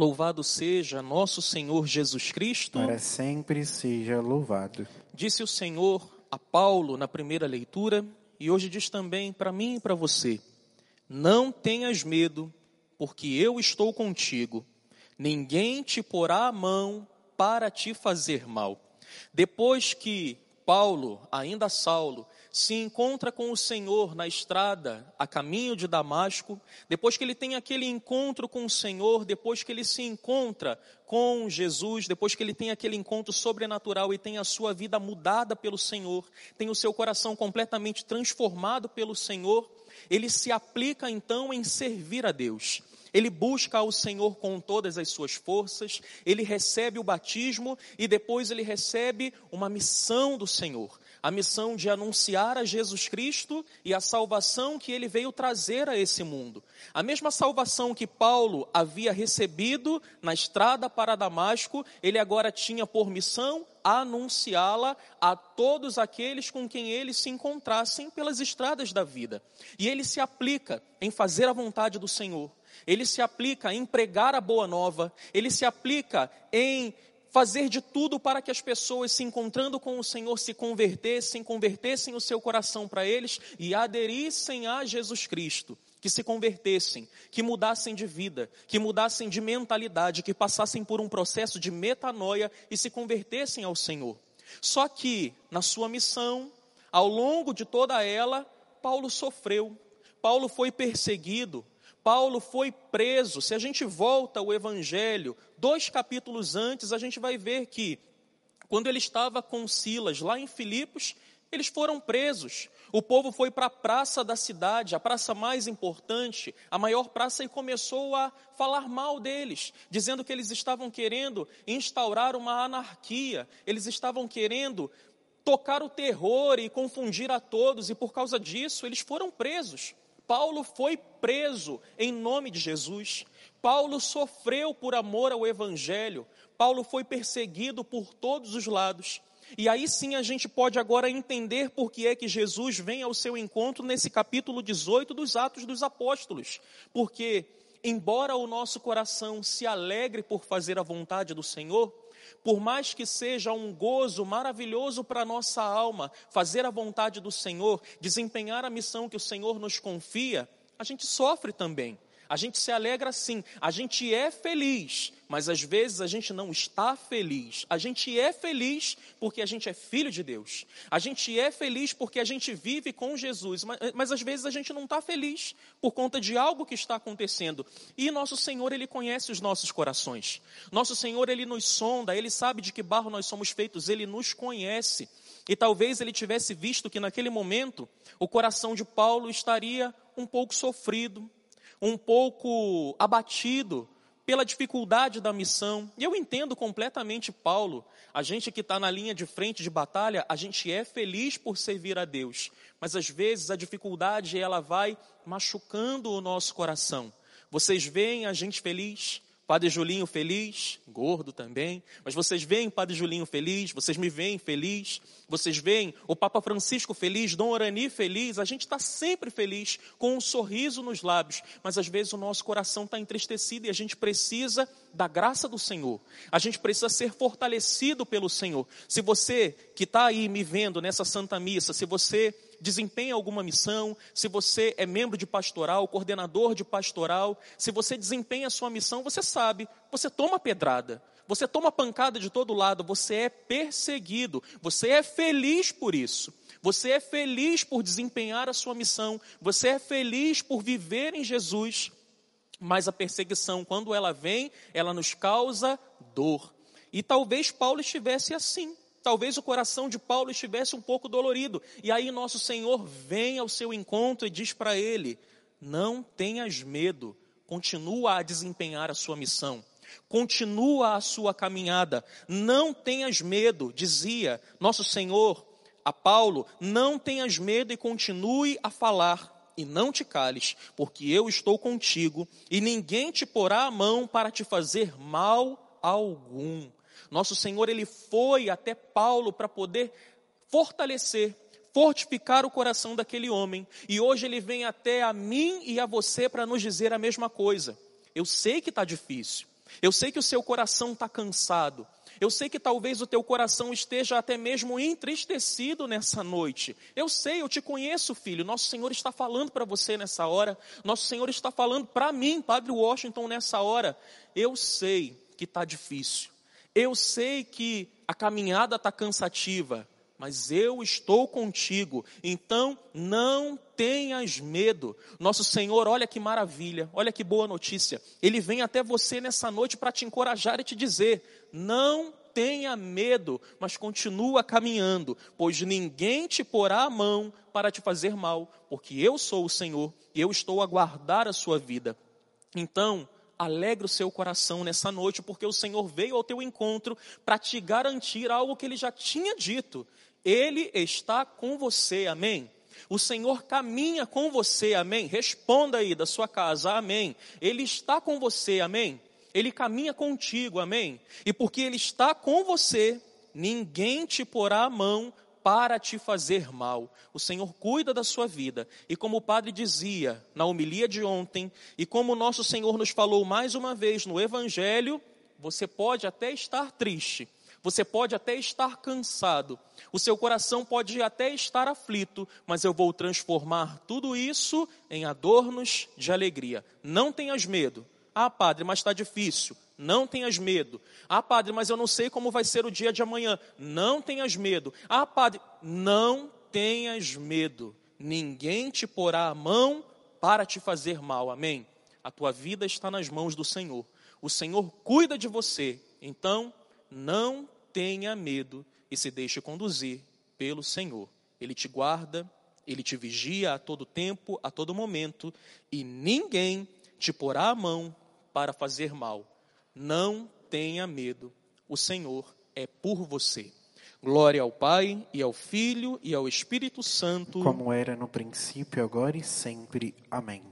Louvado seja nosso Senhor Jesus Cristo. Para sempre seja louvado. Disse o Senhor a Paulo na primeira leitura e hoje diz também para mim e para você: Não tenhas medo, porque eu estou contigo. Ninguém te porá a mão para te fazer mal. Depois que Paulo, ainda Saulo, se encontra com o Senhor na estrada a caminho de Damasco, depois que ele tem aquele encontro com o Senhor, depois que ele se encontra com Jesus, depois que ele tem aquele encontro sobrenatural e tem a sua vida mudada pelo Senhor, tem o seu coração completamente transformado pelo Senhor, ele se aplica então em servir a Deus. Ele busca ao Senhor com todas as suas forças, ele recebe o batismo e depois ele recebe uma missão do Senhor a missão de anunciar a Jesus Cristo e a salvação que ele veio trazer a esse mundo. A mesma salvação que Paulo havia recebido na estrada para Damasco, ele agora tinha por missão anunciá-la a todos aqueles com quem ele se encontrassem pelas estradas da vida. E ele se aplica em fazer a vontade do Senhor. Ele se aplica em pregar a boa nova, ele se aplica em fazer de tudo para que as pessoas, se encontrando com o Senhor, se convertessem, convertessem o seu coração para eles e aderissem a Jesus Cristo. Que se convertessem, que mudassem de vida, que mudassem de mentalidade, que passassem por um processo de metanoia e se convertessem ao Senhor. Só que, na sua missão, ao longo de toda ela, Paulo sofreu, Paulo foi perseguido, Paulo foi preso. Se a gente volta ao Evangelho, dois capítulos antes, a gente vai ver que, quando ele estava com Silas lá em Filipos, eles foram presos. O povo foi para a praça da cidade, a praça mais importante, a maior praça, e começou a falar mal deles, dizendo que eles estavam querendo instaurar uma anarquia, eles estavam querendo tocar o terror e confundir a todos, e por causa disso eles foram presos. Paulo foi preso em nome de Jesus. Paulo sofreu por amor ao Evangelho. Paulo foi perseguido por todos os lados. E aí sim a gente pode agora entender por que é que Jesus vem ao seu encontro nesse capítulo 18 dos Atos dos Apóstolos. Porque, embora o nosso coração se alegre por fazer a vontade do Senhor, por mais que seja um gozo maravilhoso para a nossa alma, fazer a vontade do Senhor, desempenhar a missão que o Senhor nos confia, a gente sofre também. A gente se alegra sim, a gente é feliz, mas às vezes a gente não está feliz. A gente é feliz porque a gente é filho de Deus. A gente é feliz porque a gente vive com Jesus, mas, mas às vezes a gente não está feliz por conta de algo que está acontecendo. E nosso Senhor, Ele conhece os nossos corações. Nosso Senhor, Ele nos sonda, Ele sabe de que barro nós somos feitos, Ele nos conhece. E talvez ele tivesse visto que naquele momento o coração de Paulo estaria um pouco sofrido, um pouco abatido pela dificuldade da missão. E eu entendo completamente Paulo. A gente que está na linha de frente de batalha, a gente é feliz por servir a Deus. Mas às vezes a dificuldade ela vai machucando o nosso coração. Vocês veem a gente feliz, Padre Julinho feliz, gordo também, mas vocês veem Padre Julinho feliz, vocês me veem feliz, vocês veem o Papa Francisco feliz, Dom Orani feliz, a gente está sempre feliz, com um sorriso nos lábios, mas às vezes o nosso coração está entristecido e a gente precisa da graça do Senhor, a gente precisa ser fortalecido pelo Senhor. Se você que está aí me vendo nessa Santa Missa, se você desempenha alguma missão, se você é membro de pastoral, coordenador de pastoral, se você desempenha a sua missão, você sabe, você toma pedrada, você toma pancada de todo lado, você é perseguido, você é feliz por isso. Você é feliz por desempenhar a sua missão, você é feliz por viver em Jesus, mas a perseguição, quando ela vem, ela nos causa dor. E talvez Paulo estivesse assim. Talvez o coração de Paulo estivesse um pouco dolorido. E aí nosso Senhor vem ao seu encontro e diz para ele: Não tenhas medo, continua a desempenhar a sua missão. Continua a sua caminhada, não tenhas medo, dizia nosso Senhor a Paulo, não tenhas medo e continue a falar, e não te cales, porque eu estou contigo, e ninguém te porá a mão para te fazer mal algum. Nosso Senhor, ele foi até Paulo para poder fortalecer, fortificar o coração daquele homem. E hoje ele vem até a mim e a você para nos dizer a mesma coisa. Eu sei que está difícil. Eu sei que o seu coração está cansado. Eu sei que talvez o teu coração esteja até mesmo entristecido nessa noite. Eu sei, eu te conheço, filho. Nosso Senhor está falando para você nessa hora. Nosso Senhor está falando para mim, Padre Washington, nessa hora. Eu sei que está difícil. Eu sei que a caminhada está cansativa mas eu estou contigo, então não tenhas medo. Nosso Senhor, olha que maravilha, olha que boa notícia. Ele vem até você nessa noite para te encorajar e te dizer: não tenha medo, mas continua caminhando, pois ninguém te porá a mão para te fazer mal, porque eu sou o Senhor e eu estou a guardar a sua vida. Então, alegre o seu coração nessa noite, porque o Senhor veio ao teu encontro para te garantir algo que ele já tinha dito. Ele está com você, amém? O Senhor caminha com você, amém? Responda aí da sua casa, amém? Ele está com você, amém? Ele caminha contigo, amém? E porque Ele está com você, ninguém te porá a mão para te fazer mal. O Senhor cuida da sua vida. E como o padre dizia na homilia de ontem, e como o nosso Senhor nos falou mais uma vez no Evangelho, você pode até estar triste, você pode até estar cansado, o seu coração pode até estar aflito, mas eu vou transformar tudo isso em adornos de alegria. Não tenhas medo. Ah, padre, mas está difícil. Não tenhas medo. Ah, padre, mas eu não sei como vai ser o dia de amanhã. Não tenhas medo. Ah, padre, não tenhas medo. Ninguém te porá a mão para te fazer mal. Amém? A tua vida está nas mãos do Senhor. O Senhor cuida de você. Então, não tenha medo e se deixe conduzir pelo Senhor. Ele te guarda, ele te vigia a todo tempo, a todo momento, e ninguém te porá a mão para fazer mal. Não tenha medo, o Senhor é por você. Glória ao Pai, e ao Filho, e ao Espírito Santo. Como era no princípio, agora e sempre. Amém.